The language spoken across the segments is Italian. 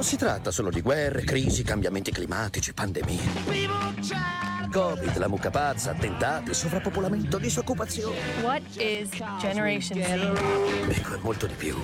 Non si tratta solo di guerre, crisi, cambiamenti climatici, pandemie. Covid, la mucca pazza, attentati, sovrappopolamento, disoccupazione. What is Generation Z? Ecco, è molto di più.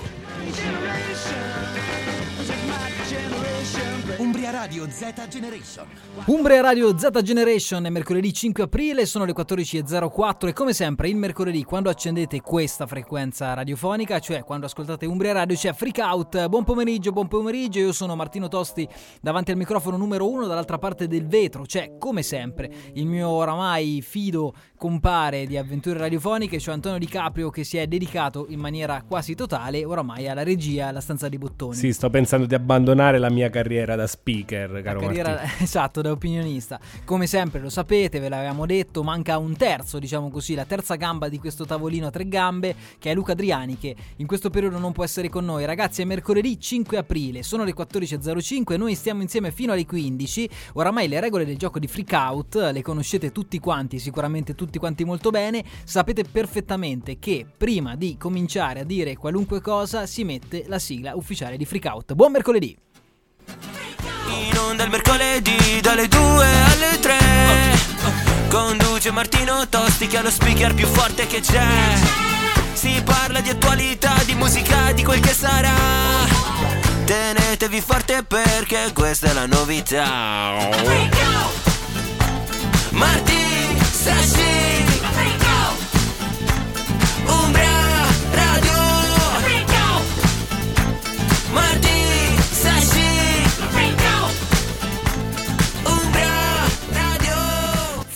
Umbria Radio Z Generation. Umbria Radio Z Generation è mercoledì 5 aprile, sono le 14.04 e come sempre il mercoledì quando accendete questa frequenza radiofonica, cioè quando ascoltate Umbria Radio c'è Freak Out. Buon pomeriggio, buon pomeriggio, io sono Martino Tosti davanti al microfono numero uno dall'altra parte del vetro, c'è come sempre il mio oramai fido compare di avventure radiofoniche, cioè Antonio Di Caprio che si è dedicato in maniera quasi totale oramai alla regia, alla stanza di bottoni. Sì, sto pensando di abbandonare la mia carriera da speaker, caro carriera, esatto, da opinionista. Come sempre lo sapete, ve l'avevamo detto, manca un terzo, diciamo così, la terza gamba di questo tavolino a tre gambe, che è Luca Adriani, che in questo periodo non può essere con noi. Ragazzi, è mercoledì 5 aprile, sono le 14.05, noi stiamo insieme fino alle 15. Oramai le regole del gioco di Freak Out le conoscete tutti quanti, sicuramente tutti quanti molto bene. Sapete perfettamente che prima di cominciare a dire qualunque cosa si mette la sigla ufficiale di Freak Out. Buon mercoledì! In onda il mercoledì dalle 2 alle 3 Conduce Martino Tosti che ha lo speaker più forte che c'è. Si parla di attualità, di musica, di quel che sarà. Tenetevi forte perché questa è la novità. Marti, Sashi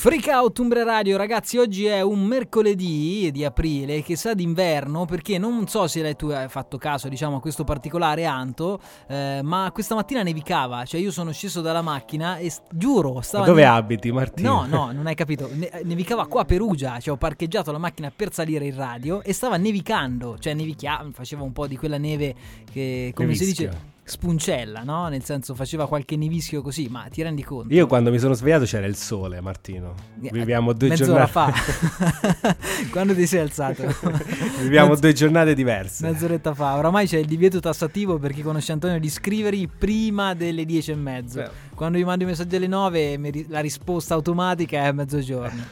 Freak Out Umbra Radio, ragazzi, oggi è un mercoledì di aprile che sa d'inverno perché non so se tu hai fatto caso, diciamo, a questo particolare Anto, eh, ma questa mattina nevicava, cioè io sono sceso dalla macchina e giuro, stava Dove ne- abiti, Martino? No, no, non hai capito. Ne- nevicava qua a Perugia, cioè ho parcheggiato la macchina per salire in radio e stava nevicando, cioè nevicava, faceva un po' di quella neve che, come si Nevischia. dice, spuncella, no? Nel senso faceva qualche nevischio così, ma ti rendi conto? Io quando mi sono svegliato c'era il sole, Martino. Viviamo due Mezz'ora giornate. fa. Quando ti sei alzato? Viviamo Mezz- due giornate diverse. Mezz'oretta fa. Oramai c'è il divieto tassativo per chi conosce Antonio di scrivergli prima delle dieci e mezzo. Beh. Quando gli mando i messaggi alle 9 mi ri- la risposta automatica è a mezzogiorno.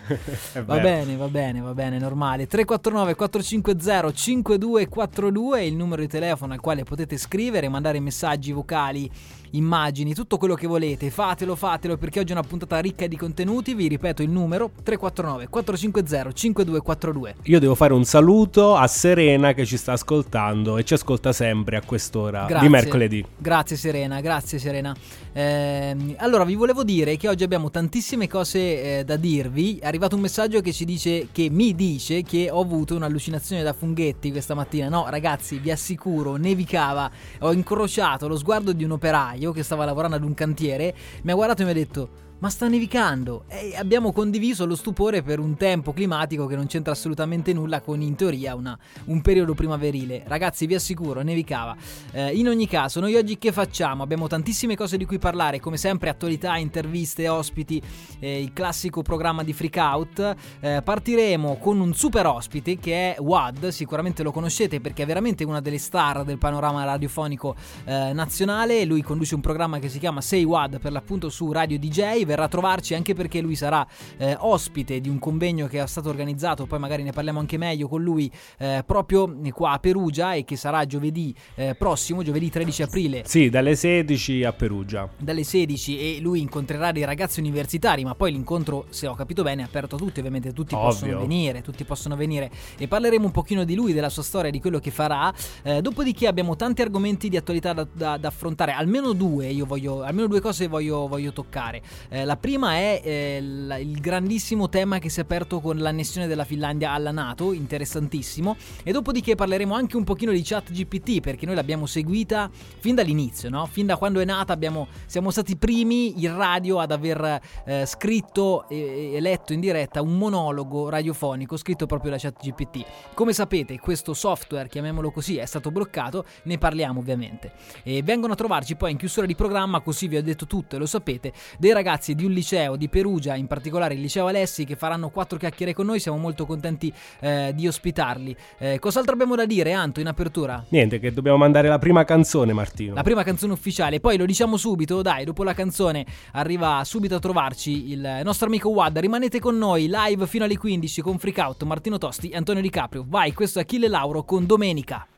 È Va bene, va bene, va bene, normale. 349 450 5242 è il numero di telefono al quale potete scrivere, mandare messaggi vocali, immagini, tutto quello che volete. Fatelo, fatelo perché oggi è una puntata ricca di contenuti. Vi ripeto il numero 349 450 5242. Io devo fare un saluto a Serena che ci sta ascoltando e ci ascolta sempre a quest'ora Grazie. di mercoledì. Grazie Serena, grazie Serena. Ehm, allora, vi volevo dire che oggi abbiamo tantissime cose eh, da dirvi. È arrivato un messaggio che ci dice, che mi dice che ho avuto un'allucinazione da funghetti questa mattina. No, ragazzi, vi assicuro, nevicava. Ho incrociato lo sguardo di un operaio che stava lavorando ad un cantiere. Mi ha guardato e mi ha detto. Ma sta nevicando e abbiamo condiviso lo stupore per un tempo climatico che non c'entra assolutamente nulla con in teoria una- un periodo primaverile. Ragazzi, vi assicuro, nevicava. Eh, in ogni caso, noi oggi che facciamo? Abbiamo tantissime cose di cui parlare, come sempre attualità, interviste, ospiti, eh, il classico programma di Freak Out. Eh, partiremo con un super ospite che è Wad, sicuramente lo conoscete perché è veramente una delle star del panorama radiofonico eh, nazionale. Lui conduce un programma che si chiama Say Wad per l'appunto su Radio DJ, verrà a trovarci anche perché lui sarà eh, ospite di un convegno che è stato organizzato, poi magari ne parliamo anche meglio con lui eh, proprio qua a Perugia e che sarà giovedì eh, prossimo, giovedì 13 aprile Sì, dalle 16 a Perugia. dalle 16 e lui incontrerà dei ragazzi universitari, ma poi l'incontro, se ho capito bene, è aperto a tutti, ovviamente tutti Ovvio. possono venire, tutti possono venire e parleremo un pochino di lui, della sua storia, di quello che farà. Eh, dopodiché abbiamo tanti argomenti di attualità da, da- da affrontare, almeno due, io voglio, almeno due cose voglio, voglio toccare. Eh, la prima è eh, il, il grandissimo tema che si è aperto con l'annessione della Finlandia alla Nato, interessantissimo, e dopodiché parleremo anche un pochino di chat GPT, perché noi l'abbiamo seguita fin dall'inizio, no? Fin da quando è nata abbiamo, siamo stati i primi in radio ad aver eh, scritto e, e letto in diretta un monologo radiofonico scritto proprio da ChatGPT. Come sapete, questo software, chiamiamolo così, è stato bloccato, ne parliamo ovviamente. E vengono a trovarci poi in chiusura di programma, così vi ho detto tutto e lo sapete, dei ragazzi ragazzi di un liceo di Perugia, in particolare il liceo Alessi, che faranno quattro chiacchiere con noi. Siamo molto contenti eh, di ospitarli. Eh, cos'altro abbiamo da dire, Anto, in apertura? Niente, che dobbiamo mandare la prima canzone, Martino. La prima canzone ufficiale, poi lo diciamo subito, dai, dopo la canzone arriva subito a trovarci il nostro amico Wad. Rimanete con noi live fino alle 15 con Freakout, Martino Tosti e Antonio Di Caprio. Vai, questo è Achille Lauro con Domenica.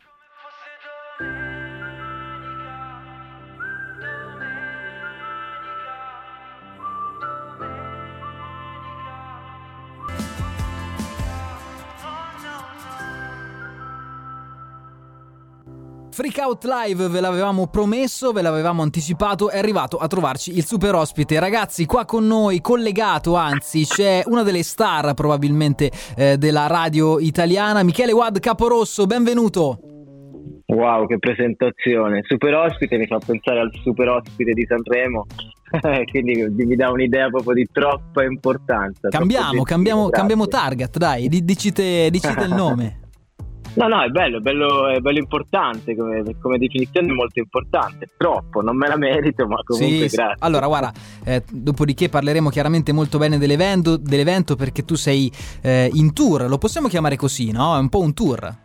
Freak Out Live ve l'avevamo promesso, ve l'avevamo anticipato, è arrivato a trovarci il super ospite. Ragazzi, qua con noi, collegato anzi, c'è una delle star probabilmente eh, della radio italiana, Michele Wad Caporosso, benvenuto. Wow, che presentazione! Super ospite mi fa pensare al super ospite di Sanremo, quindi mi dà un'idea proprio di troppa importanza. Cambiamo, cambiamo, cambiamo target, dai, dicite, dicite il nome. No, no, è bello, è bello, è bello importante come, come, definizione, è molto importante. Troppo, non me la merito, ma comunque sì, grazie. Allora, guarda, eh, dopodiché parleremo chiaramente molto bene dell'evento, dell'evento perché tu sei eh, in tour, lo possiamo chiamare così, no? È un po' un tour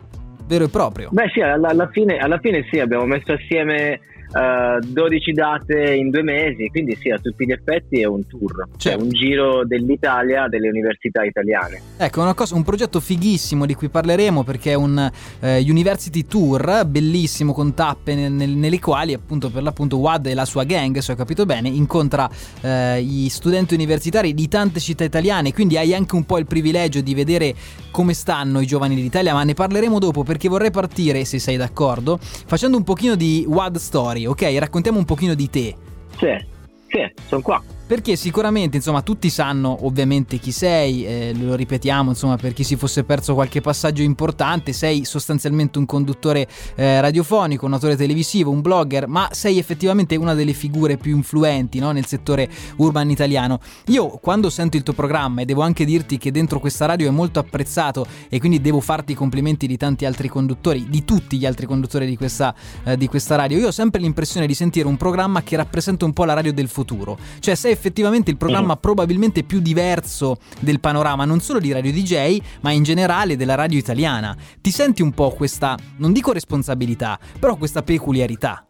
vero e proprio. Beh, sì, alla, alla, fine, alla fine sì, abbiamo messo assieme uh, eh, 12 date in due mesi, quindi sì, a tutti gli effetti è un tour, cioè certo. un giro dell'Italia, delle università italiane. Ecco, una cosa, un progetto fighissimo di cui parleremo perché è un eh, University Tour bellissimo con tappe nel, nel, nelle quali appunto per l'appunto Wad e la sua gang, se ho capito bene, incontra eh, gli studenti universitari di tante città italiane, quindi hai anche un po' il privilegio di vedere come stanno i giovani d'Italia, ma ne parleremo dopo perché vorrei partire, se sei d'accordo, facendo un pochino di Wad story, ok? Raccontiamo un pochino di te. Sì, sì, sono qua. Perché sicuramente, insomma, tutti sanno ovviamente chi sei, eh, lo ripetiamo, insomma, per chi si fosse perso qualche passaggio importante, sei sostanzialmente un conduttore eh, radiofonico, un autore televisivo, un blogger, ma sei effettivamente una delle figure più influenti no, nel settore urban italiano. Io quando sento il tuo programma e devo anche dirti che dentro questa radio è molto apprezzato e quindi devo farti i complimenti di tanti altri conduttori, di tutti gli altri conduttori di questa, eh, di questa radio, io ho sempre l'impressione di sentire un programma che rappresenta un po' la radio del futuro, cioè sei effettivamente il programma mm. probabilmente più diverso del panorama, non solo di Radio DJ, ma in generale della radio italiana. Ti senti un po' questa, non dico responsabilità, però questa peculiarità?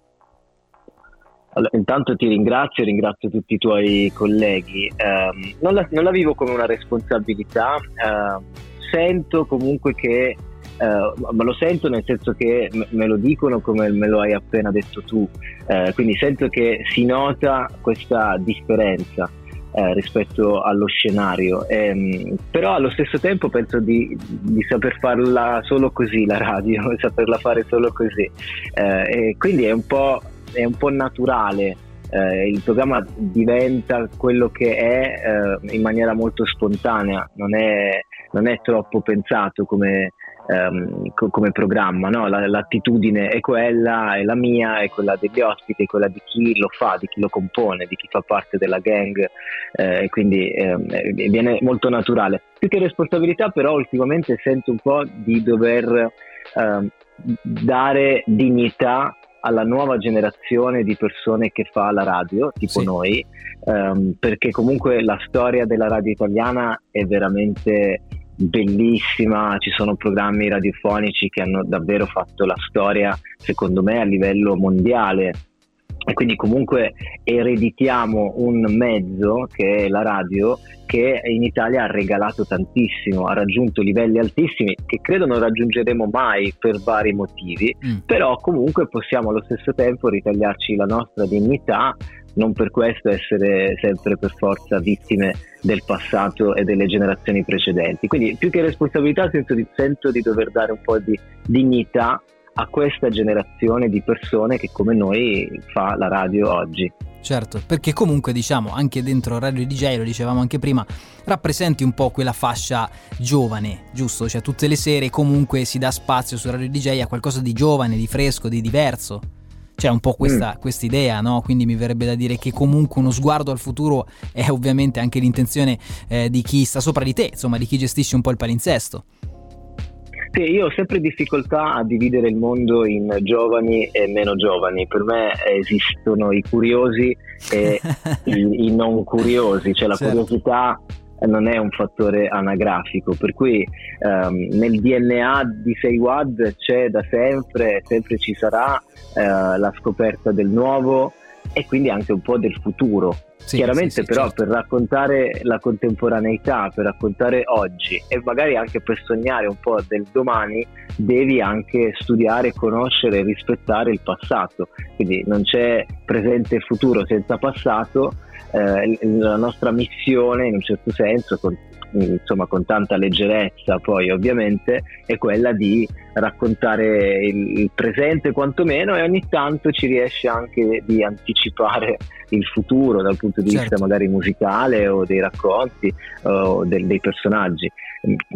Allora, intanto ti ringrazio, ringrazio tutti i tuoi colleghi. Eh, non, la, non, la, vivo come una responsabilità, eh, sento comunque che Uh, ma lo sento nel senso che me lo dicono come me lo hai appena detto tu, uh, quindi sento che si nota questa differenza uh, rispetto allo scenario, um, però allo stesso tempo penso di, di, saper farla solo così la radio, saperla fare solo così, e quindi è un po', è un po naturale. il programma diventa quello che è in maniera molto spontanea, non è, non è troppo pensato come, ehm, co- come programma, no? la, l'attitudine è quella, è la mia, è quella degli ospiti, è quella di chi lo fa, di chi lo compone, di chi fa parte della gang eh, quindi ehm, viene molto naturale. Più che responsabilità però ultimamente sento un po' di dover ehm, dare dignità alla nuova generazione di persone che fa la radio, tipo sì. noi, ehm, perché comunque la storia della radio italiana è veramente bellissima, ci sono programmi radiofonici che hanno davvero fatto la storia, secondo me, a livello mondiale. E quindi comunque ereditiamo un mezzo che è la radio che in Italia ha regalato tantissimo, ha raggiunto livelli altissimi che credo non raggiungeremo mai per vari motivi, mm. però comunque possiamo allo stesso tempo ritagliarci la nostra dignità non per questo essere sempre per forza vittime del passato e delle generazioni precedenti. Quindi più che responsabilità sento di, sento di dover dare un po' di dignità a questa generazione di persone che come noi fa la radio oggi. Certo, perché comunque diciamo anche dentro Radio DJ, lo dicevamo anche prima, rappresenti un po' quella fascia giovane, giusto? Cioè tutte le sere comunque si dà spazio su Radio DJ a qualcosa di giovane, di fresco, di diverso. C'è un po' questa mm. idea, no? Quindi mi verrebbe da dire che comunque uno sguardo al futuro è ovviamente anche l'intenzione eh, di chi sta sopra di te, insomma, di chi gestisce un po' il palinsesto. Sì, io ho sempre difficoltà a dividere il mondo in giovani e meno giovani. Per me esistono i curiosi e i, i non curiosi, cioè la certo. curiosità non è un fattore anagrafico, per cui um, nel DNA di 6WAD c'è da sempre, sempre ci sarà uh, la scoperta del nuovo e quindi anche un po' del futuro. Sì, Chiaramente sì, sì, però certo. per raccontare la contemporaneità, per raccontare oggi e magari anche per sognare un po' del domani, devi anche studiare, conoscere e rispettare il passato. Quindi non c'è presente e futuro senza passato. Eh, la nostra missione in un certo senso, con insomma con tanta leggerezza poi ovviamente è quella di raccontare il, presente quantomeno e ogni tanto ci riesce anche di anticipare il futuro dal punto di certo. vista magari musicale o dei racconti o del, dei personaggi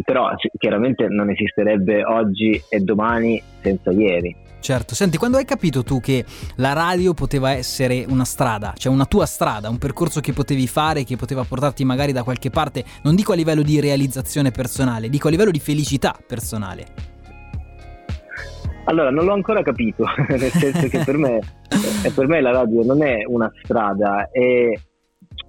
però chiaramente non esisterebbe oggi e domani senza ieri Certo, senti, quando hai capito tu che la radio poteva essere una strada, cioè una tua strada, un percorso che potevi fare, che poteva portarti magari da qualche parte, non dico a livello di realizzazione personale, dico a livello di felicità personale? Allora, non l'ho ancora capito, nel senso che per me, per me la radio non è una strada, è,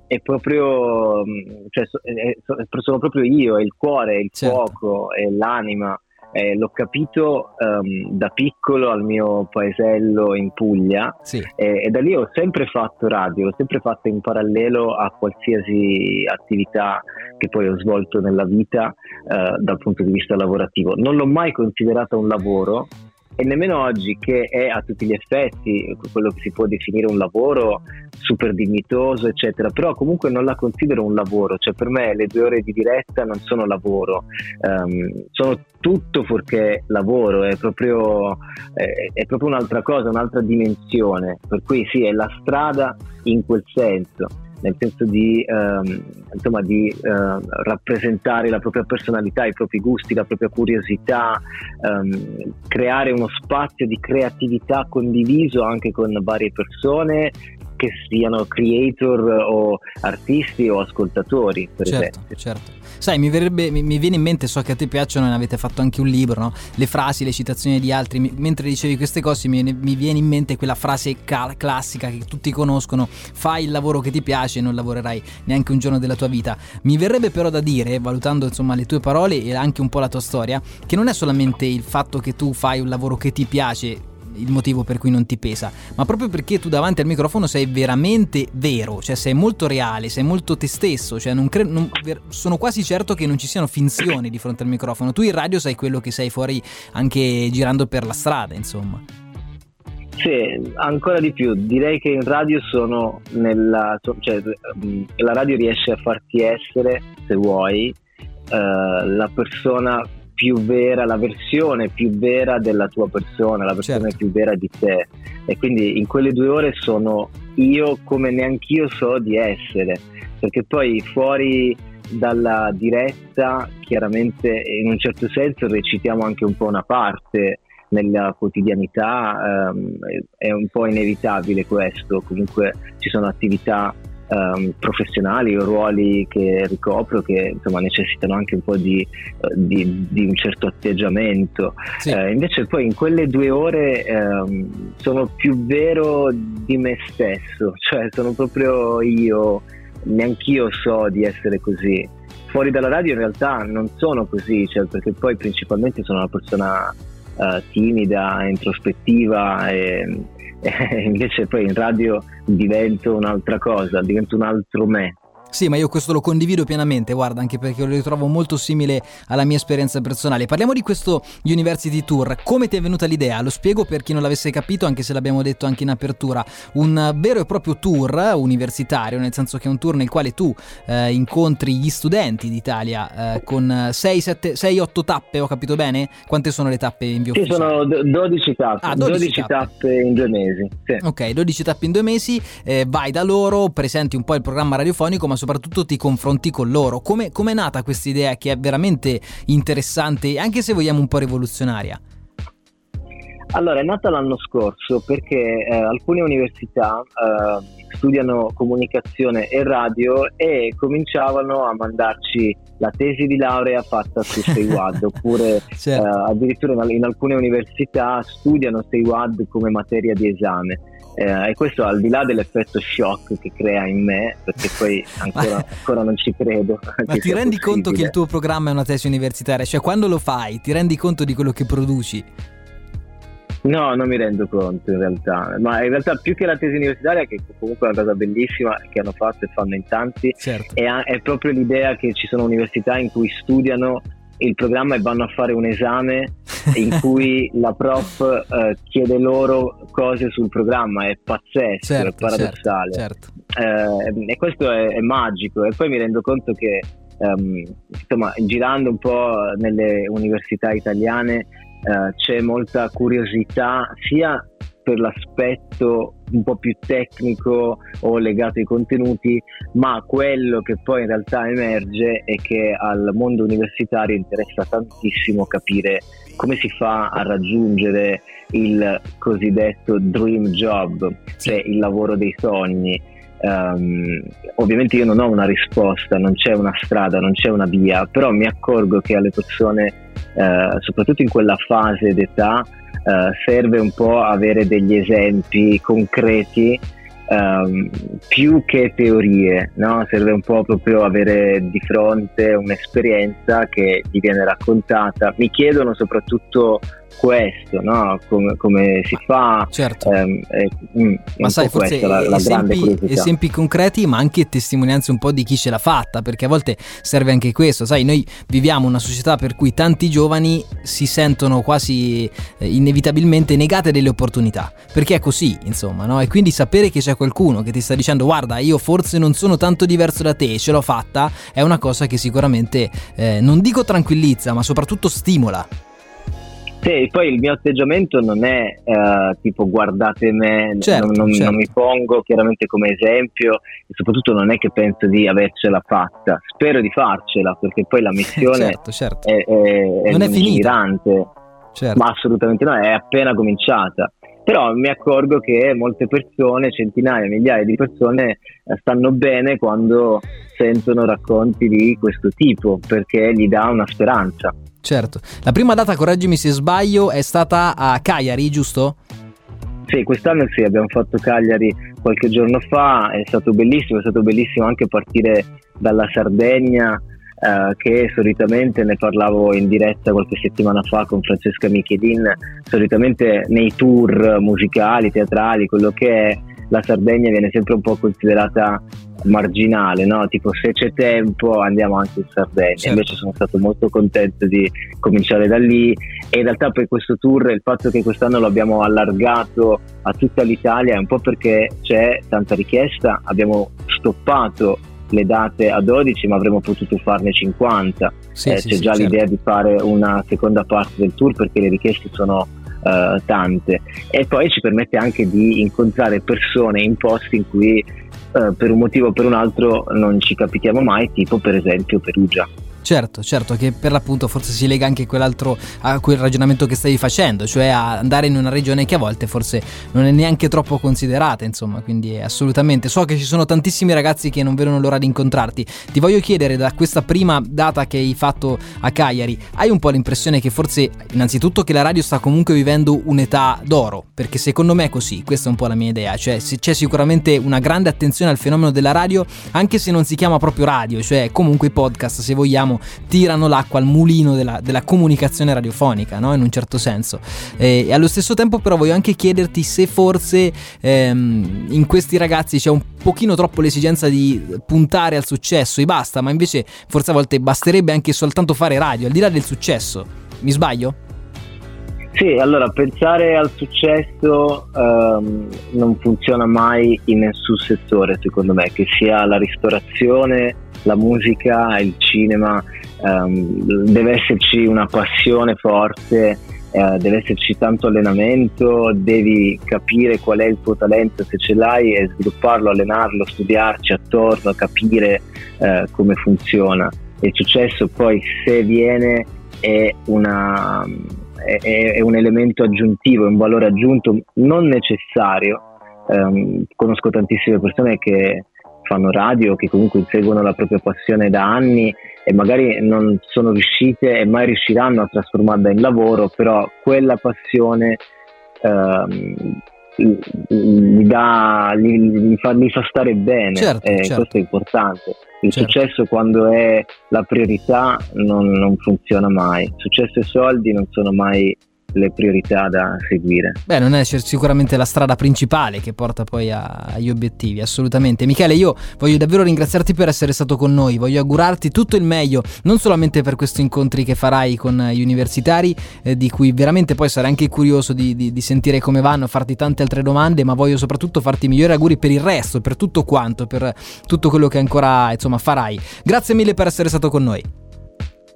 è proprio, cioè, è, sono proprio io, è il cuore, è il certo. fuoco, è l'anima eh, l'ho capito um, da piccolo al mio paesello in Puglia sì. eh, e da lì ho sempre fatto radio, l'ho sempre fatta in parallelo a qualsiasi attività che poi ho svolto nella vita eh, dal punto di vista lavorativo. Non l'ho mai considerata un lavoro, e nemmeno oggi che è a tutti gli effetti quello che si può definire un lavoro super dignitoso eccetera però comunque non la considero un lavoro. Cioè per me le due ore di diretta non sono lavoro. Um, sono tutto fuorché lavoro è proprio, è, è proprio un'altra cosa un'altra dimensione. Per cui sì è la strada in quel senso nel senso di, ehm, insomma, di eh, rappresentare la propria personalità, i propri gusti, la propria curiosità, ehm, creare uno spazio di creatività condiviso anche con varie persone che siano creator o artisti o ascoltatori, per certo, esempio. Certo. Sai, mi, verrebbe, mi, mi, viene in mente, so che a te piacciono, ne avete fatto anche un libro, no? Le frasi, le citazioni di altri. Mi, mentre dicevi queste cose mi, mi, viene in mente quella frase cal- classica che tutti conoscono, fai il lavoro che ti piace e non lavorerai neanche un giorno della tua vita. Mi verrebbe però da dire, valutando insomma le tue parole e anche un po' la tua storia, che non è solamente il fatto che tu fai un lavoro che ti piace, il motivo per cui non ti pesa, ma proprio perché tu davanti al microfono sei veramente vero, cioè sei molto reale, sei molto te stesso, cioè non cre- non, sono quasi certo che non ci siano finzioni di fronte al microfono. Tu in radio sai quello che sei fuori anche girando per la strada, insomma. Sì, ancora di più. Direi che in radio sono nella. cioè la radio riesce a farti essere, se vuoi, uh, la persona più vera, la versione più vera della tua persona, la versione certo. più vera di te. E quindi in quelle due ore sono io come neanch'io so di essere, perché poi fuori dalla diretta chiaramente in un certo senso recitiamo anche un po' una parte nella quotidianità, ehm, è un po' inevitabile questo, comunque ci sono attività um, professionali o ruoli che ricopro che insomma, necessitano anche un po' di, uh, di, di un certo atteggiamento. Sì. Uh, invece poi in quelle due ore um, sono più vero di me stesso, cioè sono proprio io, neanch'io so di essere così. Fuori dalla radio in realtà non sono così, cioè, perché poi principalmente sono una persona uh, timida, introspettiva e invece poi in radio divento un'altra cosa, divento un altro me. Sì, ma io questo lo condivido pienamente, guarda, anche perché lo ritrovo molto simile alla mia esperienza personale. Parliamo di questo University Tour. Come ti è venuta l'idea? Lo spiego per chi non l'avesse capito, anche se l'abbiamo detto anche in apertura. Un vero e proprio tour universitario, nel senso che è un tour nel quale tu eh, incontri gli studenti d'Italia eh, con 6-8 tappe, ho capito bene? Quante sono le tappe in via Sì, sono 12 tappe. Ah, 12, 12 tappe. tappe. in due mesi. Sì. Ok, 12 tappe in due mesi, eh, vai da loro, presenti un po' il programma radiofonico, ma soprattutto ti confronti con loro. Come è nata questa idea che è veramente interessante, anche se vogliamo un po' rivoluzionaria? Allora, è nata l'anno scorso perché eh, alcune università eh, studiano comunicazione e radio e cominciavano a mandarci la tesi di laurea fatta su StayWAD oppure certo. eh, addirittura in, alcune università studiano StayWAD come materia di esame. Eh, e questo al di là dell'effetto shock che crea in me, perché poi ancora, ancora non ci credo. Ma ti rendi possibile. conto che il tuo programma è una tesi universitaria? Cioè, quando lo fai, ti rendi conto di quello che produci? No, non mi rendo conto in realtà, ma in realtà più che la tesi universitaria, che comunque è una cosa bellissima che hanno fatto e fanno in tanti, certo. è, è, proprio l'idea che ci sono università in cui studiano il programma e vanno a fare un esame in cui la prof eh, chiede loro cose sul programma, è pazzesco, certo, è paradossale. Certo, certo. Eh, e questo è, è, magico e poi mi rendo conto che um, insomma, girando un po' nelle università italiane eh, c'è molta curiosità sia per l'aspetto un po' più tecnico o legato ai contenuti, ma quello che poi in realtà emerge è che al mondo universitario interessa tantissimo capire come si fa a raggiungere il cosiddetto dream job, cioè il lavoro dei sogni. Um, ovviamente io non ho una risposta, non c'è una strada, non c'è una via, però mi accorgo che alle persone eh, soprattutto in quella fase d'età, eh, serve un po' avere degli esempi concreti Um, più che teorie, no? serve un po' proprio avere di fronte un'esperienza che gli viene raccontata. Mi chiedono soprattutto questo, no? come, come, si fa. Certo. Ehm, eh, mm, ma sai, forse la, la esempi, esempi, concreti, ma anche testimonianze un po' di chi ce l'ha fatta, perché a volte serve anche questo. Sai, noi viviamo una società per cui tanti giovani si sentono quasi eh, inevitabilmente negate delle opportunità, perché è così, insomma, no? E quindi sapere che c'è qualcuno che ti sta dicendo guarda, io forse non sono tanto diverso da te, ce l'ho fatta, è una cosa che sicuramente eh, non dico tranquillizza, ma soprattutto stimola. Sì, poi il mio atteggiamento non è uh, tipo guardate me, certo, non, non, certo. non, mi pongo chiaramente come esempio e soprattutto non è che penso di avercela fatta, spero di farcela perché poi la missione certo, certo. è, è, è, non è finita. Certo. ma assolutamente no, è appena cominciata. Però mi accorgo che molte persone, centinaia, migliaia di persone, eh, stanno bene quando sentono racconti di questo tipo perché gli dà una speranza. Certo. La prima data, correggimi se sbaglio, è stata a Cagliari, giusto? Sì, quest'anno sì, abbiamo fatto Cagliari qualche giorno fa, è stato bellissimo, è stato bellissimo anche partire dalla Sardegna, eh, che solitamente ne parlavo in diretta qualche settimana fa con Francesca Michelin, solitamente nei tour musicali, teatrali, quello che è, la Sardegna viene sempre un po' considerata marginale, no? tipo se c'è tempo andiamo anche in Sardegna, certo. invece sono stato molto contento di cominciare da lì e in realtà per questo tour il fatto che quest'anno lo abbiamo allargato a tutta l'Italia è un po' perché c'è tanta richiesta, abbiamo stoppato le date a 12 ma avremmo potuto farne 50, sì, eh, sì, c'è sì, già certo. l'idea di fare una seconda parte del tour perché le richieste sono Uh, tante e poi ci permette anche di incontrare persone in posti in cui eh, per un motivo o per un altro non ci capitiamo mai, tipo per esempio Perugia. Certo, certo, che per l'appunto forse si lega anche quell'altro a quel ragionamento che stavi facendo, cioè a andare in una regione che a volte forse non è neanche troppo considerata, insomma, quindi assolutamente. So che ci sono tantissimi ragazzi che non vedono l'ora di incontrarti. Ti voglio chiedere da questa prima data che hai fatto a Cagliari, hai un po' l'impressione che forse innanzitutto che la radio sta comunque vivendo un'età d'oro, perché secondo me è così, questa è un po' la mia idea, cioè c'è sicuramente una grande attenzione al fenomeno della radio, anche se non si chiama proprio radio, cioè comunque i podcast se vogliamo diciamo, tirano l'acqua al mulino della, della comunicazione radiofonica, no? in un certo senso. E, e, allo stesso tempo però voglio anche chiederti se forse ehm, in questi ragazzi c'è un pochino troppo l'esigenza di puntare al successo e basta, ma invece forse a volte basterebbe anche soltanto fare radio, al di là del successo. Mi sbaglio? Sì, allora pensare al successo um, non funziona mai in nessun settore, secondo me, che sia la ristorazione, la musica, il cinema, um, deve esserci una passione forte, uh, deve esserci tanto allenamento, devi capire qual è il tuo talento se ce l'hai e svilupparlo, allenarlo, studiarci attorno, capire uh, come funziona. Il successo poi se viene è una è, è, un elemento aggiuntivo, è un valore aggiunto non necessario. Um, conosco tantissime persone che fanno radio, che comunque inseguono la propria passione da anni e magari non sono riuscite e mai riusciranno a trasformarla in lavoro, però quella passione um, li, dà, fa, fa, stare bene certo, eh, certo. questo è importante. Il certo. successo quando è la priorità non, non funziona mai. Successo e soldi non sono mai le priorità da seguire. Beh, non è sicuramente la strada principale che porta poi a, agli obiettivi, assolutamente. Michele, io voglio davvero ringraziarti per essere stato con noi, voglio augurarti tutto il meglio, non solamente per questi incontri che farai con gli universitari, eh, di cui veramente poi sarai anche curioso di, di, di, sentire come vanno, farti tante altre domande, ma voglio soprattutto farti i migliori auguri per il resto, per tutto quanto, per tutto quello che ancora insomma farai. Grazie mille per essere stato con noi.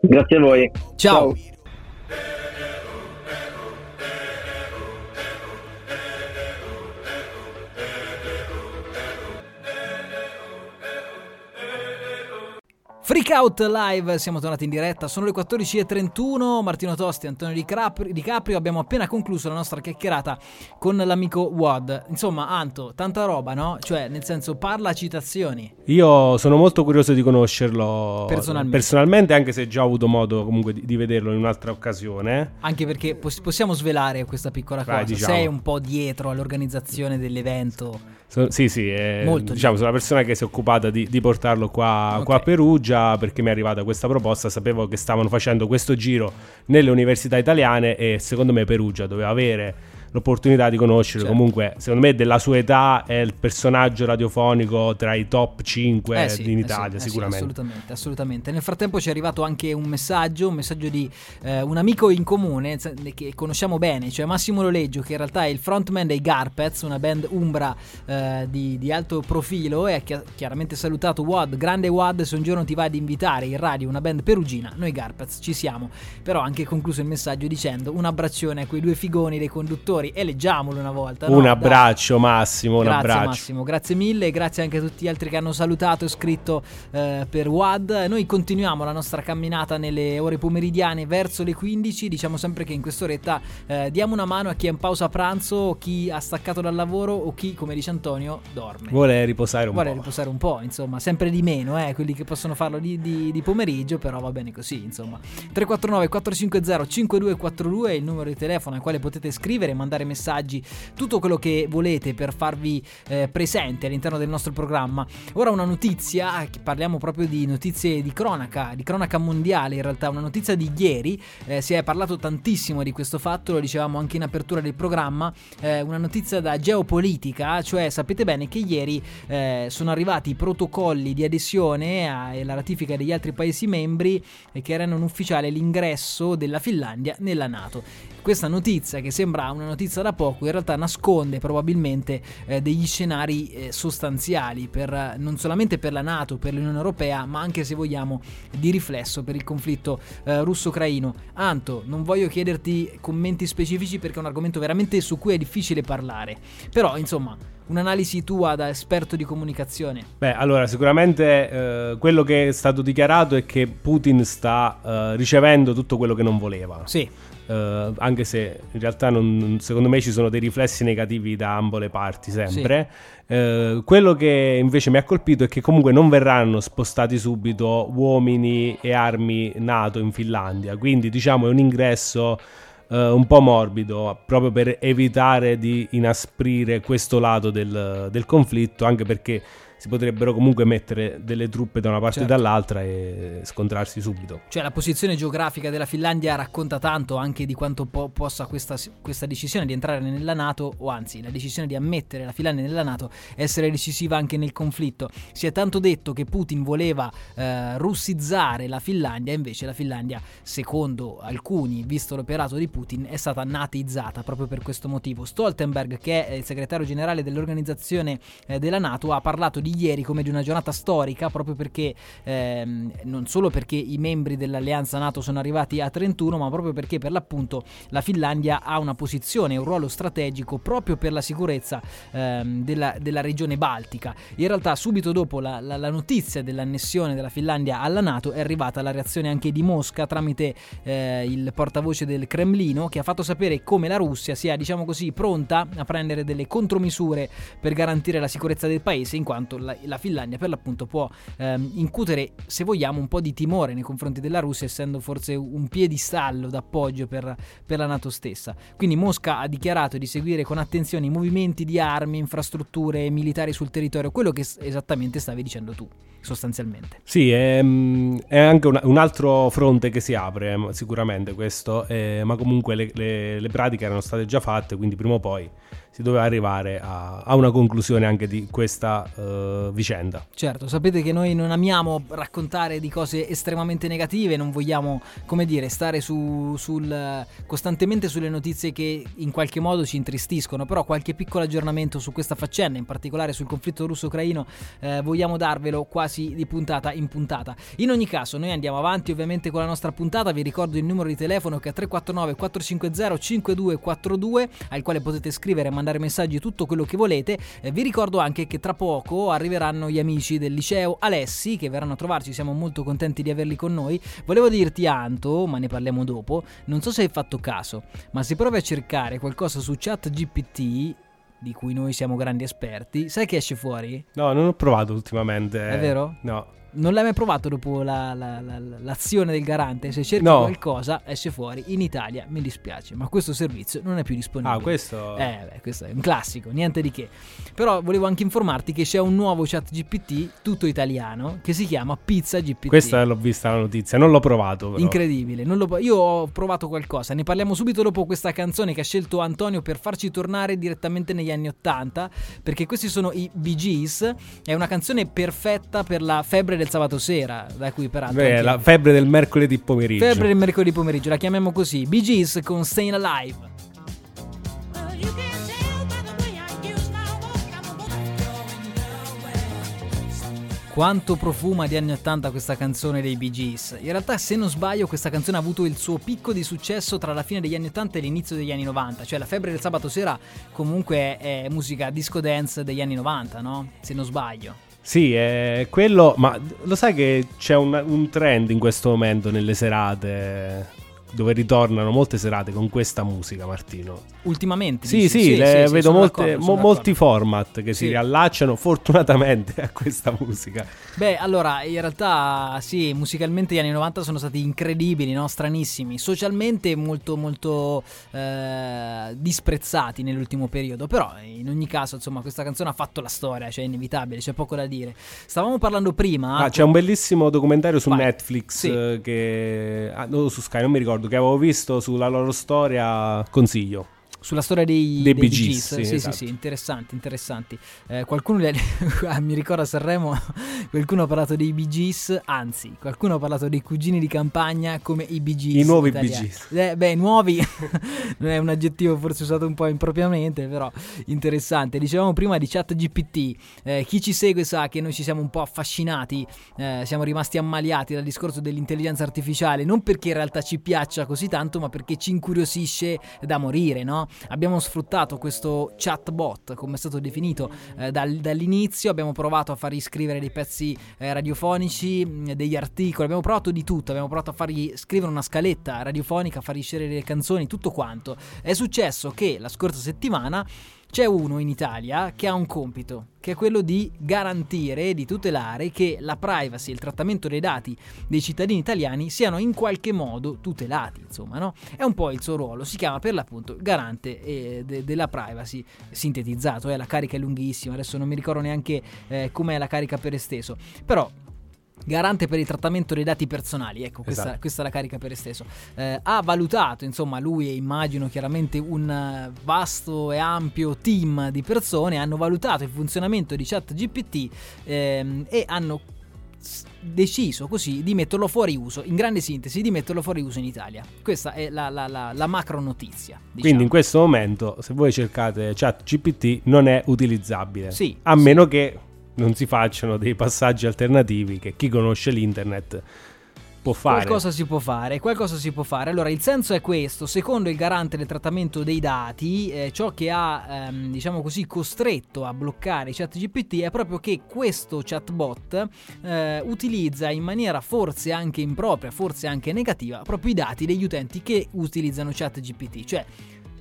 Grazie a voi. Ciao. Ciao. Freak Out Live, siamo tornati in diretta, sono le 14.31, Martino Tosti, Antonio Di Caprio, Di Caprio, abbiamo appena concluso la nostra chiacchierata con l'amico Wad. Insomma, Anto, tanta roba, no? Cioè, nel senso, parla citazioni. Io sono molto curioso di conoscerlo personalmente, personalmente anche se già ho avuto modo comunque di, di vederlo in un'altra occasione. Anche perché poss- possiamo svelare questa piccola cosa, Vai, diciamo. sei un po' dietro all'organizzazione dell'evento. So, sì, sì, eh, Molto diciamo, sono la persona che si è occupata di, di portarlo qua, okay. qua, a Perugia perché mi è arrivata questa proposta. Sapevo che stavano facendo questo giro nelle università italiane e secondo me Perugia doveva avere l'opportunità di conoscerlo. Certo. Comunque, secondo me, della sua età è il personaggio radiofonico tra i top 5 eh sì, in eh Italia, sì, sicuramente. Eh sì, assolutamente, assolutamente. Nel frattempo ci è arrivato anche un messaggio, un messaggio di eh, un amico in comune che conosciamo bene, cioè Massimo Loleggio, che in realtà è il frontman dei Garpets, una band umbra eh, di, di, alto profilo, e ha chiaramente salutato Wad, grande Wad, se un giorno ti va ad invitare in radio una band perugina, noi Garpets ci siamo. Però ha anche concluso il messaggio dicendo un abbraccione a quei due figoni dei conduttori e leggiamolo una volta. Un no? abbraccio Dai. Massimo, un grazie, abbraccio. Massimo, grazie mille, grazie anche a tutti gli altri che hanno salutato e scritto eh, per WAD. Noi continuiamo la nostra camminata nelle ore pomeridiane verso le 15, diciamo sempre che in quest'oretta eh, diamo una mano a chi è in pausa pranzo, chi ha staccato dal lavoro o chi, come dice Antonio, dorme. Vuole riposare un Vuole po'. riposare un po', insomma, sempre di meno, eh, quelli che possono farlo di, di, di pomeriggio, però va bene così, insomma. 349 450 5242 è il numero di telefono al quale potete scrivere, mandare messaggi, tutto quello che volete per farvi eh, presente all'interno del nostro programma. Ora una notizia, parliamo proprio di notizie di cronaca, di cronaca mondiale in realtà, una notizia di ieri, eh, si è parlato tantissimo di questo fatto, lo dicevamo anche in apertura del programma, eh, una notizia da geopolitica, cioè sapete bene che ieri eh, sono arrivati i protocolli di adesione e la ratifica degli altri paesi membri che rendono ufficiale l'ingresso della Finlandia nella Nato. Questa notizia, che sembra una notizia da poco, in realtà nasconde probabilmente eh, degli scenari eh, sostanziali per, non solamente per la Nato, per l'Unione Europea, ma anche se vogliamo di riflesso per il conflitto eh, russo-ucraino. Anto, non voglio chiederti commenti specifici perché è un argomento veramente su cui è difficile parlare, però insomma un'analisi tua da esperto di comunicazione? Beh, allora, sicuramente eh, quello che è stato dichiarato è che Putin sta eh, ricevendo tutto quello che non voleva. Sì. Uh, anche se in realtà non, secondo me ci sono dei riflessi negativi da ambo le parti sempre. Sì. Uh, quello che invece mi ha colpito è che comunque non verranno spostati subito uomini e armi NATO in Finlandia, quindi diciamo è un ingresso uh, un po' morbido proprio per evitare di inasprire questo lato del, del conflitto, anche perché si potrebbero comunque mettere delle truppe da una parte certo. e dall'altra e scontrarsi subito. Cioè la posizione geografica della Finlandia racconta tanto anche di quanto po- possa questa, questa, decisione di entrare nella Nato, o anzi la decisione di ammettere la Finlandia nella Nato, essere decisiva anche nel conflitto. Si è tanto detto che Putin voleva eh, russizzare la Finlandia, invece la Finlandia, secondo alcuni, visto l'operato di Putin, è stata natizzata proprio per questo motivo. Stoltenberg, che è il segretario generale dell'organizzazione eh, della Nato, ha parlato di di ieri come di una giornata storica, proprio perché ehm, non solo perché i membri dell'alleanza NATO sono arrivati a 31, ma proprio perché per l'appunto la Finlandia ha una posizione, un ruolo strategico proprio per la sicurezza ehm, della, della, regione baltica. In realtà subito dopo la, la, la, notizia dell'annessione della Finlandia alla NATO è arrivata la reazione anche di Mosca tramite eh, il portavoce del Cremlino che ha fatto sapere come la Russia sia diciamo così pronta a prendere delle contromisure per garantire la sicurezza del paese in quanto la, la Finlandia per l'appunto può ehm, incutere se vogliamo un po' di timore nei confronti della Russia essendo forse un piedistallo d'appoggio per, per la NATO stessa. Quindi Mosca ha dichiarato di seguire con attenzione i movimenti di armi, infrastrutture militari sul territorio, quello che esattamente stavi dicendo tu, sostanzialmente. Sì, è, mm, è anche un, un, altro fronte che si apre, eh, sicuramente questo, eh, ma comunque le, le, le pratiche erano state già fatte, quindi prima o poi si doveva arrivare a, a una conclusione anche di questa uh, vicenda. Certo, sapete che noi non amiamo raccontare di cose estremamente negative, non vogliamo, come dire, stare su, sul, costantemente sulle notizie che in qualche modo ci intristiscono, però qualche piccolo aggiornamento su questa faccenda, in particolare sul conflitto russo-ucraino, eh, vogliamo darvelo quasi di puntata in puntata. In ogni caso, noi andiamo avanti ovviamente con la nostra puntata, vi ricordo il numero di telefono che è 349 450 5242 al quale potete scrivere e mandare mandare messaggi, tutto quello che volete. Eh, vi ricordo anche che tra poco arriveranno gli amici del liceo Alessi che verranno a trovarci, siamo molto contenti di averli con noi. Volevo dirti Anto, ma ne parliamo dopo, non so se hai fatto caso, ma se provi a cercare qualcosa su chat GPT di cui noi siamo grandi esperti, sai che esce fuori? No, non ho provato ultimamente. È vero? No. Non l'hai mai provato dopo la, la, la, l'azione del garante? Se cerchi no. qualcosa esce fuori. In Italia mi dispiace, ma questo servizio non è più disponibile. Ah, questo? Eh, beh, questo è un classico, niente di che. Però volevo anche informarti che c'è un nuovo chat GPT, tutto italiano, che si chiama Pizza GPT. Questa l'ho vista la notizia, non l'ho provato. Però. Incredibile. Lo, io ho provato qualcosa. Ne parliamo subito dopo questa canzone che ha scelto Antonio per farci tornare direttamente negli anni Ottanta, perché questi sono i Bee Gees. È una canzone perfetta per la febbre del del sabato sera, da cui peraltro... Beh, la febbre del mercoledì pomeriggio. Febbre del mercoledì pomeriggio, la chiamiamo così. Bee Gees con Staying Alive. Quanto profuma di anni 80 questa canzone dei Bee Gees. In realtà, se non sbaglio, questa canzone ha avuto il suo picco di successo tra la fine degli anni 80 e l'inizio degli anni 90. Cioè, la febbre del sabato sera comunque è musica disco dance degli anni 90, no? Se non sbaglio. Sì, è quello, ma lo sai che c'è un, un trend in questo momento nelle serate dove ritornano molte serate con questa musica, Martino. Ultimamente? Sì, sì, sì, le, sì vedo molte, mo, molti format che si riallacciano fortunatamente a questa musica. Beh, allora, in realtà sì, musicalmente gli anni 90 sono stati incredibili, no? stranissimi, socialmente molto, molto eh, disprezzati nell'ultimo periodo, però in ogni caso, insomma, questa canzone ha fatto la storia, cioè è inevitabile, c'è poco da dire. Stavamo parlando prima... Ah, c'è un bellissimo documentario su Vai. Netflix sì. che... Ah, no, su Sky, non mi ricordo, che avevo visto sulla loro storia, consiglio sulla storia dei, dei, dei Bee Gees. Sì, sì, esatto. sì, interessanti, interessanti. Eh, qualcuno li ha, mi ricordo a Sanremo, qualcuno ha parlato dei Bee Gees, anzi, qualcuno ha parlato dei cugini di campagna come i Bee Gees. I nuovi italiani. Bee Gees. Eh, beh, nuovi non è un aggettivo forse usato un po' impropriamente, però interessante. Dicevamo prima di chat GPT, eh, chi ci segue sa che noi ci siamo un po' affascinati, eh, siamo rimasti ammaliati dal discorso dell'intelligenza artificiale, non perché in realtà ci piaccia così tanto, ma perché ci incuriosisce da morire, no? Abbiamo sfruttato questo chatbot, come è stato definito eh, dal, dall'inizio, abbiamo provato a fargli scrivere dei pezzi eh, radiofonici, mm, degli articoli, abbiamo provato di tutto, abbiamo provato a fargli scrivere una scaletta radiofonica, a fargli scegliere le canzoni, tutto quanto. È successo che la scorsa settimana c'è uno in Italia che ha un compito, che è quello di garantire, di tutelare che la privacy e il trattamento dei dati dei cittadini italiani siano in qualche modo tutelati, insomma, no? È un po' il suo ruolo, si chiama per l'appunto garante eh, de- della privacy sintetizzato, eh, la carica è lunghissima, adesso non mi ricordo neanche eh, com'è la carica per esteso, però garante per il trattamento dei dati personali, ecco questa, esatto. questa è la carica per esteso, eh, ha valutato, insomma lui e immagino chiaramente un vasto e ampio team di persone, hanno valutato il funzionamento di ChatGPT ehm, e hanno deciso così di metterlo fuori uso, in grande sintesi, di metterlo fuori uso in Italia. Questa è la, la, la, la macro notizia. Diciamo. Quindi in questo momento, se voi cercate chat GPT, non è utilizzabile. Sì. A sì. meno che non si facciano dei passaggi alternativi che chi conosce l'internet può fare. Qualcosa si può fare, qualcosa si può fare. Allora, il senso è questo: secondo il garante del trattamento dei dati, eh, ciò che ha, ehm, diciamo così, costretto a bloccare ChatGPT è proprio che questo chatbot eh, utilizza in maniera forse anche impropria, forse anche negativa, proprio i dati degli utenti che utilizzano ChatGPT. Cioè,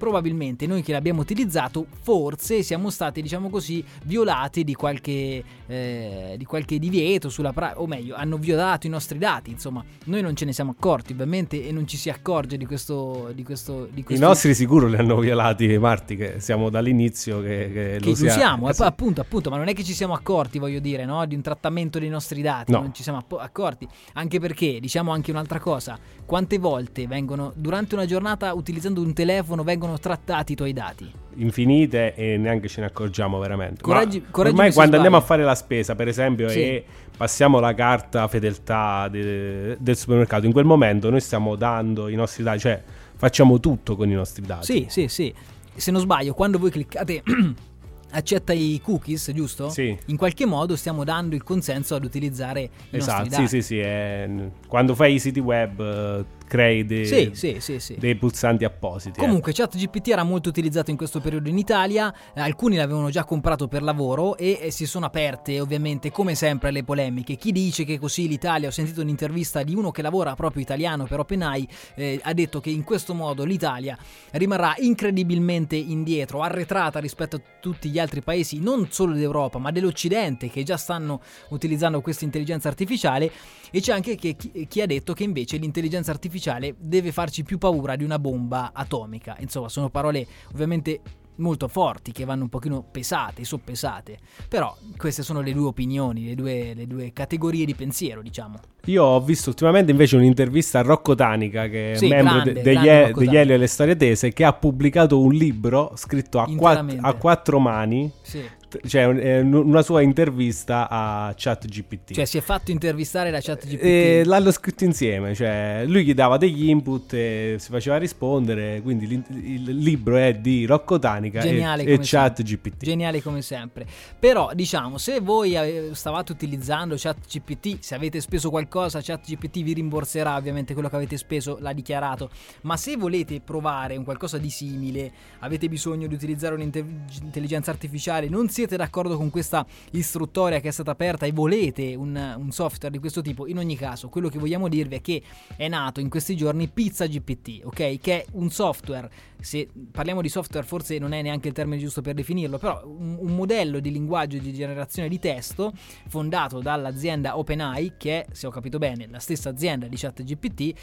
probabilmente noi che l'abbiamo utilizzato forse siamo stati diciamo così violati di qualche, eh, di qualche divieto sulla pra- o meglio hanno violato i nostri dati insomma noi non ce ne siamo accorti ovviamente e non ci si accorge di questo, di questo, di questo I nostri sicuro li hanno violati Marti che siamo dall'inizio che, che, che lo usiamo eh, appunto appunto ma non è che ci siamo accorti voglio dire no? di un trattamento dei nostri dati No. non ci siamo accorti anche perché diciamo anche un'altra cosa quante volte vengono durante una giornata utilizzando un telefono vengono trattati i tuoi dati infinite e neanche ce ne accorgiamo veramente. Ma Correggi- correggimi ormai quando andiamo a fare la spesa, per esempio, Sì. e passiamo la carta fedeltà de- del supermercato, in quel momento noi stiamo dando i nostri dati, cioè facciamo tutto con i nostri dati. Sì, sì, sì. Se non sbaglio, quando voi cliccate accetta i cookies, giusto? Sì. In qualche modo stiamo dando il consenso ad utilizzare i Esatto, nostri sì, dati. sì, sì. è- quando fai i siti web crei dei, Sì, sì, sì, sì. dei pulsanti appositi. Comunque ChatGPT era molto utilizzato in questo periodo in Italia, eh, alcuni l'avevano già comprato per lavoro e, eh, si sono aperte ovviamente come sempre le polemiche. Chi dice che così l'Italia, ho sentito un'intervista di uno che lavora proprio italiano per OpenAI, eh, ha detto che in questo modo l'Italia rimarrà incredibilmente indietro, arretrata rispetto a tutti gli altri paesi, non solo d'Europa ma dell'Occidente che già stanno utilizzando questa intelligenza artificiale e c'è anche che- chi, chi ha detto che invece l'intelligenza artificiale deve farci più paura di una bomba atomica. Insomma, sono parole ovviamente molto forti che vanno un pochino pesate, soppesate. Però queste sono le due opinioni, le due, le due categorie di pensiero, diciamo. Io ho visto ultimamente invece un'intervista a Rocco Tanica, che è Sì, membro grande, de- degli, grande E- degli. Elio e le storie tese, che ha pubblicato un libro scritto a, quatt- a quattro mani, Sì. Cioè eh, una sua intervista a ChatGPT. Cioè si è fatto intervistare da ChatGPT. E l'hanno scritto insieme, cioè lui gli dava degli input e si faceva rispondere, quindi il libro è di Rocco Tanica Geniale e, e. ChatGPT. Geniale come sempre. Però, diciamo, se voi stavate utilizzando ChatGPT, se avete speso qualcosa, ChatGPT vi rimborserà ovviamente quello che avete speso, l'ha dichiarato. Ma se volete provare un qualcosa di simile, avete bisogno di utilizzare un'intelligenza artificiale, non siete d'accordo con questa istruttoria che è stata aperta e volete un, un software di questo tipo, in ogni caso, quello che vogliamo dirvi è che è nato in questi giorni Pizza GPT, ok? Che è un software, se parliamo di software forse non è neanche il termine giusto per definirlo, però un, un modello di linguaggio di generazione di testo fondato dall'azienda OpenAI, che è, se ho capito bene, la stessa azienda di ChatGPT,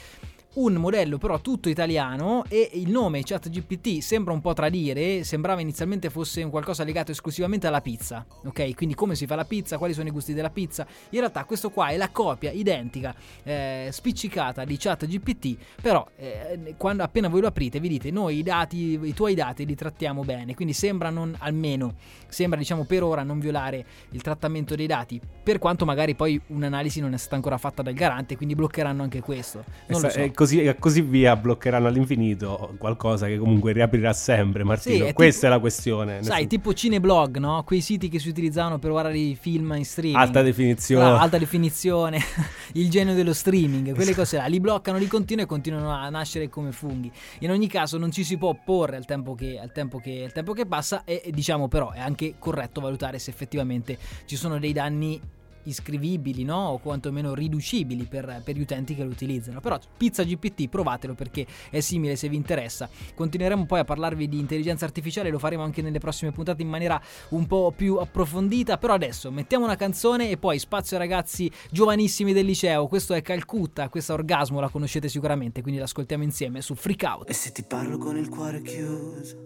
un modello però tutto italiano e il nome ChatGPT sembra un po' tradire, sembrava inizialmente fosse un qualcosa legato esclusivamente alla pizza, ok? Quindi come si fa la pizza, quali sono i gusti della pizza. In realtà questo qua è la copia identica, eh, spiccicata di ChatGPT, però eh, quando appena voi lo aprite vi dite noi i dati, i tuoi dati li trattiamo bene, quindi sembra non, almeno, sembra diciamo per ora non violare il trattamento dei dati, per quanto magari poi un'analisi non è stata ancora fatta dal garante, quindi bloccheranno anche questo. Non lo sa- so. Così, così via bloccheranno all'infinito qualcosa che comunque riaprirà sempre, Martino. Sì, è Questa tipo- è la questione. Sai, tipo cineblog, no? Quei siti che si utilizzavano per guardare i film in streaming. Alta definizione. Bravo, alta definizione, il genio dello streaming, quelle cose là, li bloccano di continuo e continuano a nascere come funghi. In ogni caso non ci si può opporre al tempo che, al tempo che, al tempo che passa e diciamo però è anche corretto valutare se effettivamente ci sono dei danni iscrivibili, no? O quantomeno riducibili per, per gli utenti che lo utilizzano. Però Pizza GPT provatelo perché è simile se vi interessa. Continueremo poi a parlarvi di intelligenza artificiale, lo faremo anche nelle prossime puntate in maniera un po' più approfondita. Però adesso mettiamo una canzone e poi spazio ai ragazzi giovanissimi del liceo. Questo è Calcutta, questa orgasmo la conoscete sicuramente, quindi l'ascoltiamo insieme su Freak Out. E se ti parlo con il cuore chiuso,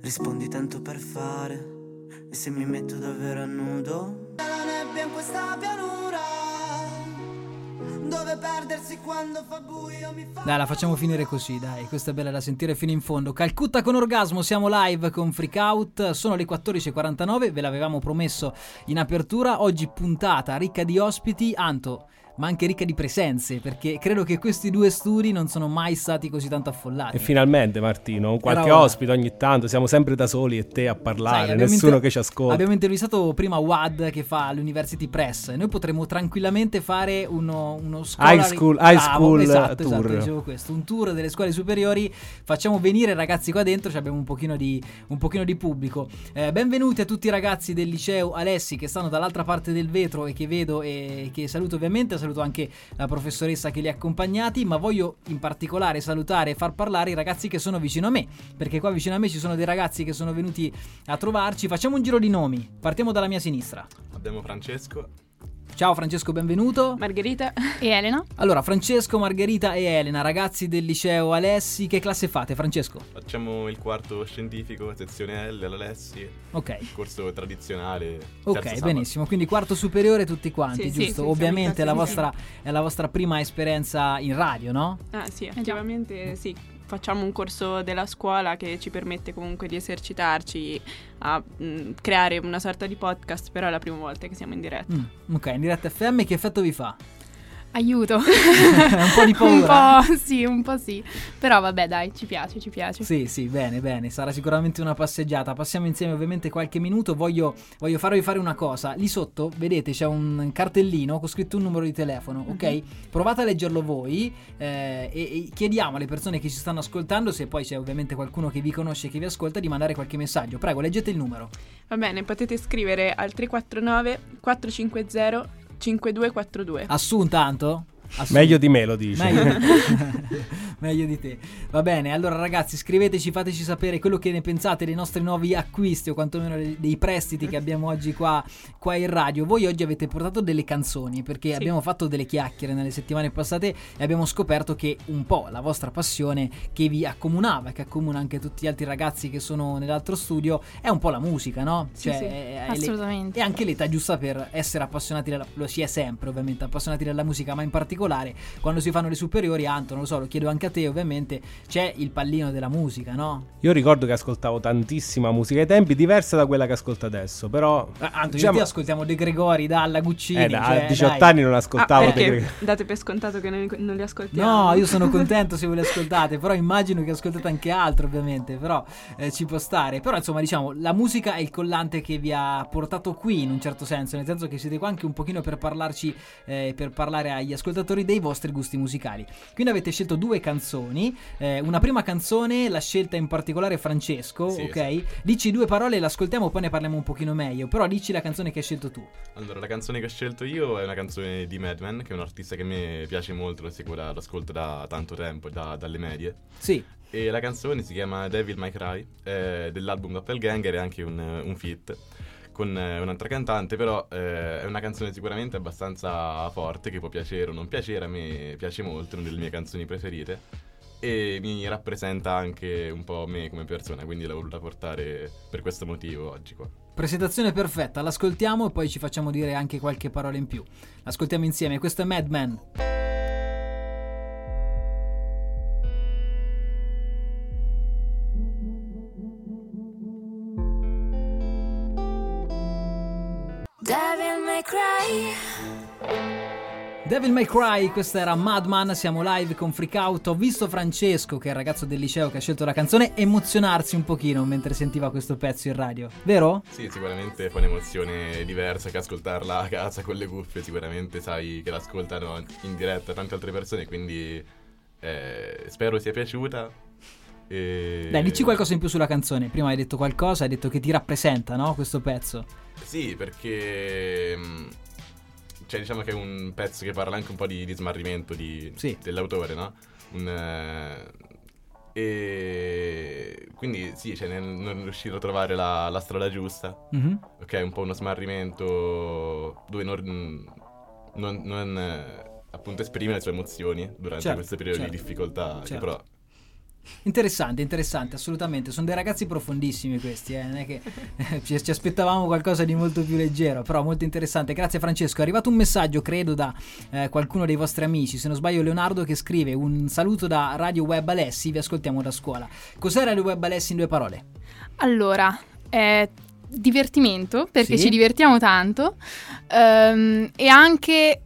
rispondi tanto per fare. E se mi metto davvero a nudo? La nebbia in questa pianura Dove perdersi quando fa buio mi fa Dai, la facciamo finire così, dai, questa è bella da sentire fino in fondo. Calcutta con orgasmo, siamo live con Freak Out, sono le 14.49, ve l'avevamo promesso in apertura, oggi puntata ricca di ospiti. Anto, ma anche ricca di presenze, perché credo che questi due studi non sono mai stati così tanto affollati. E finalmente Martino, qualche ora. ospite ogni tanto, siamo sempre da soli e te a parlare, Sai, nessuno inter- che ci ascolta. Abbiamo intervistato prima Wad che fa l'University Press e noi potremmo tranquillamente fare uno, uno scuola High school- high school esatto, tour. esatto, dicevo questo, un tour delle scuole superiori, facciamo venire i ragazzi qua dentro, ci abbiamo un pochino di, un pochino di pubblico. Eh, benvenuti a tutti i ragazzi del liceo Alessi che stanno dall'altra parte del vetro e che vedo e che saluto ovviamente, saluto anche la professoressa che li ha accompagnati, ma voglio in particolare salutare e far parlare i ragazzi che sono vicino a me, perché qua vicino a me ci sono dei ragazzi che sono venuti a trovarci. Facciamo un giro di nomi. Partiamo dalla mia sinistra. Abbiamo Francesco. Ciao Francesco, benvenuto. Margherita e Elena. Allora, Francesco, Margherita e Elena, ragazzi del liceo Alessi, che classe fate, Francesco? Facciamo il quarto scientifico, sezione L all'Alessi. Ok. Corso tradizionale. Ok, benissimo. Quindi quarto superiore tutti quanti, Sì, sì, giusto? sì, Ovviamente siamo è la, vostra, è la vostra prima esperienza in radio, no? Ah sì, effettivamente sì. Facciamo un corso della scuola che ci permette comunque di esercitarci a mm, creare una sorta di podcast, però è la prima volta che siamo in diretta. Mm, ok, in diretta FM che effetto vi fa? Aiuto. un po' di paura. un po' sì, un po' sì. Però vabbè, dai, ci piace, ci piace. Sì, sì, bene, bene, sarà sicuramente una passeggiata. Passiamo insieme ovviamente qualche minuto. Voglio, voglio farvi fare una cosa. Lì sotto, vedete, c'è un cartellino con scritto un numero di telefono, ok? Provate a leggerlo voi eh, e, e chiediamo alle persone che ci stanno ascoltando, se poi c'è ovviamente qualcuno che vi conosce e che vi ascolta, di mandare qualche messaggio. Prego, leggete il numero. Va bene, potete scrivere al 349 450 5242. Assun tanto? Assun. Meglio di me lo dici. Meglio di, meglio di te. Va bene, allora ragazzi, scriveteci, fateci sapere quello che ne pensate dei nostri nuovi acquisti o quantomeno dei- prestiti che abbiamo oggi qua, qua in radio. Voi oggi avete portato delle canzoni perché abbiamo fatto delle chiacchiere nelle settimane passate e abbiamo scoperto che un po' la vostra passione che vi accomunava, che accomuna anche tutti gli altri ragazzi che sono nell'altro studio, è un po' la musica, no? Sì, sì, è- è le- assolutamente. e anche l'età giusta per essere appassionati della, lo si è sempre ovviamente appassionati della musica ma in particolare quando si fanno le superiori Anto non lo so lo chiedo anche a te ovviamente c'è il pallino della musica no? Io ricordo che ascoltavo tantissima musica ai tempi, diversa da quella che ascolto adesso, però... Ah, Anto io diciamo- te ascoltiamo De Gregori Dalla Guccini Eh, da- cioè, a 18 dai. anni non ascoltavo Ah, De perché Gregori. date per scontato che noi non li ascoltiamo. No, io sono contento se voi le ascoltate, però immagino che ascoltate anche altro, ovviamente, però eh, ci può stare. Però insomma, diciamo, la musica è il collante che vi ha portato qui in un certo senso, nel senso che siete qua anche un pochino per parlarci, eh, per parlare agli ascoltatori dei vostri gusti musicali. Quindi avete scelto due canzoni, eh, una prima canzone l'ha scelta in particolare Francesco, Sì, ok? Dici due parole, l'ascoltiamo, poi ne parliamo un pochino meglio, però dici la canzone che hai scelto tu. Allora, la canzone che ho scelto io è una canzone di Madman, che è un artista che a me piace molto, lo seguo da- lo ascolto da tanto tempo, da- dalle medie. Sì. E la canzone si chiama Devil May Cry, è dell'album Doppelganger, è anche un, un feat con eh, un'altra cantante, però eh, è una canzone sicuramente abbastanza forte, che può piacere o non piacere, a me piace molto, è una delle mie canzoni preferite e mi rappresenta anche un po' me come persona, quindi l'ho voluta portare per questo motivo oggi qua. Presentazione perfetta, l'ascoltiamo e poi ci facciamo dire anche qualche parola in più. L'ascoltiamo insieme, questo è Madman. Devil may cry. Devil May Cry, questa era Madman, siamo live con Freak Out. Ho visto Francesco, che è il ragazzo del liceo che ha scelto la canzone, emozionarsi un pochino mentre sentiva questo pezzo in radio, vero? Sì, sicuramente fa un'emozione diversa che ascoltarla a casa con le cuffie, sicuramente sai che l'ascoltano in diretta tante altre persone, quindi eh, spero sia piaciuta. E... Dai, dici qualcosa in più sulla canzone. Prima hai detto qualcosa, hai detto che ti rappresenta, no? Questo pezzo. Sì, perché mh, cioè, diciamo che è un pezzo che parla anche un po' di, di smarrimento di- Sì. dell'autore, no? Un, eh, e quindi sì, cioè, nel non riuscire a trovare la, la strada giusta, Mhm. ok, un po' uno smarrimento dove non, non- non, eh, appunto esprime le sue emozioni durante Certo, questo periodo certo. di difficoltà, che Certo. però Interessante, interessante, assolutamente. Sono dei ragazzi profondissimi questi, eh. non è che ci, ci aspettavamo qualcosa di molto più leggero, però molto interessante. Grazie Francesco. È arrivato un messaggio, credo, da eh, qualcuno dei vostri amici, se non sbaglio Leonardo, che scrive un saluto da Radio Web Alessi, vi ascoltiamo da scuola. Cos'è Radio Web Alessi in due parole? Allora, è divertimento, perché Sì. ci divertiamo tanto, ehm, e anche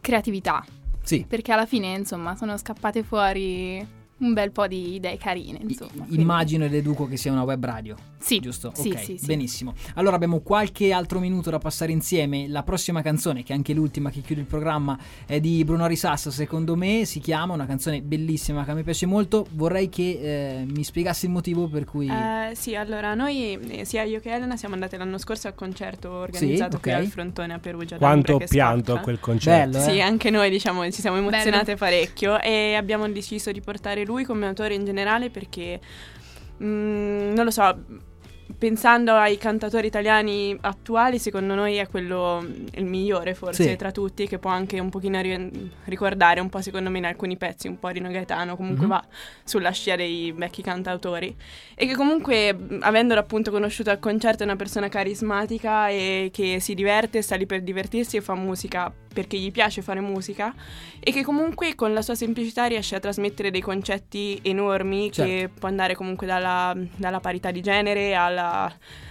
creatività. Sì. Perché alla fine, insomma, sono scappate fuori un bel po' di idee carine, insomma. I- immagino ed educo che sia una web radio. Sì, Giusto? sì, ok, sì, sì. benissimo. Allora abbiamo qualche altro minuto da passare insieme. La prossima canzone, che è anche l'ultima che chiude il programma, è di Bruno Risassa, secondo me si chiama, una canzone bellissima che a me piace molto. Vorrei che eh, mi spiegassi il motivo per cui... Eh, sì, allora noi, eh, sia io che Elena, siamo andate l'anno scorso al concerto organizzato qui ok. al frontone a Perugia. Quanto ho pianto a quel concerto. Bello, eh? Sì, anche noi diciamo ci siamo emozionate parecchio e abbiamo deciso di portare lui come autore in generale perché mm, non lo so, pensando ai cantatori italiani attuali, secondo noi è quello mm, il migliore forse Sì. tra tutti che può anche un pochino ri- ricordare un po' secondo me in alcuni pezzi un po' Rino Gaetano, comunque Mhm. va sulla scia dei vecchi cantautori e che comunque mh, avendolo appunto conosciuto al concerto è una persona carismatica e che si diverte, sta lì per divertirsi e fa musica perché gli piace fare musica e che comunque con la sua semplicità riesce a trasmettere dei concetti enormi che Certo. può andare comunque dalla, dalla parità di genere alla-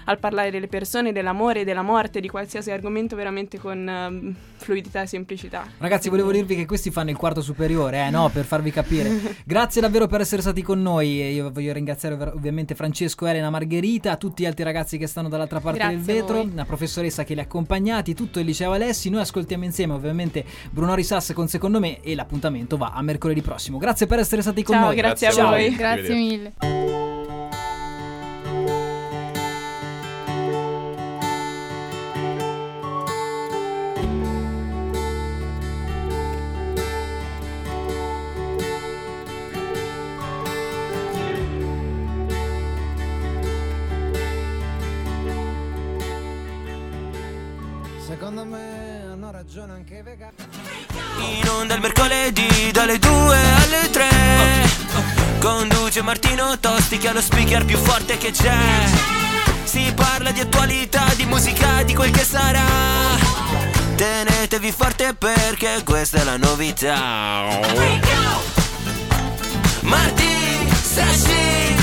al parlare delle persone, dell'amore, della morte, di qualsiasi argomento veramente con ehm, fluidità e semplicità. Ragazzi, volevo dirvi che questi fanno il quarto superiore, eh, no? Per farvi capire. Grazie davvero per essere stati con noi. E Io voglio ringraziare ov- ovviamente Francesco, Elena, Margherita, tutti gli altri ragazzi che stanno dall'altra parte Grazie del a vetro, la professoressa che li ha accompagnati, tutto il liceo Alessi. Noi ascoltiamo insieme, ovviamente, Bruno Risas con secondo me. E l'appuntamento va a mercoledì prossimo. Grazie per essere stati con Ciao, noi. grazie a Ciao. voi. Grazie mille. Dalle 2 alle 3 Conduce Martino Tosti che ha lo speaker più forte che c'è. Si parla di attualità, di musica, di quel che sarà. Tenetevi forte perché questa è la novità. Martì, Sashi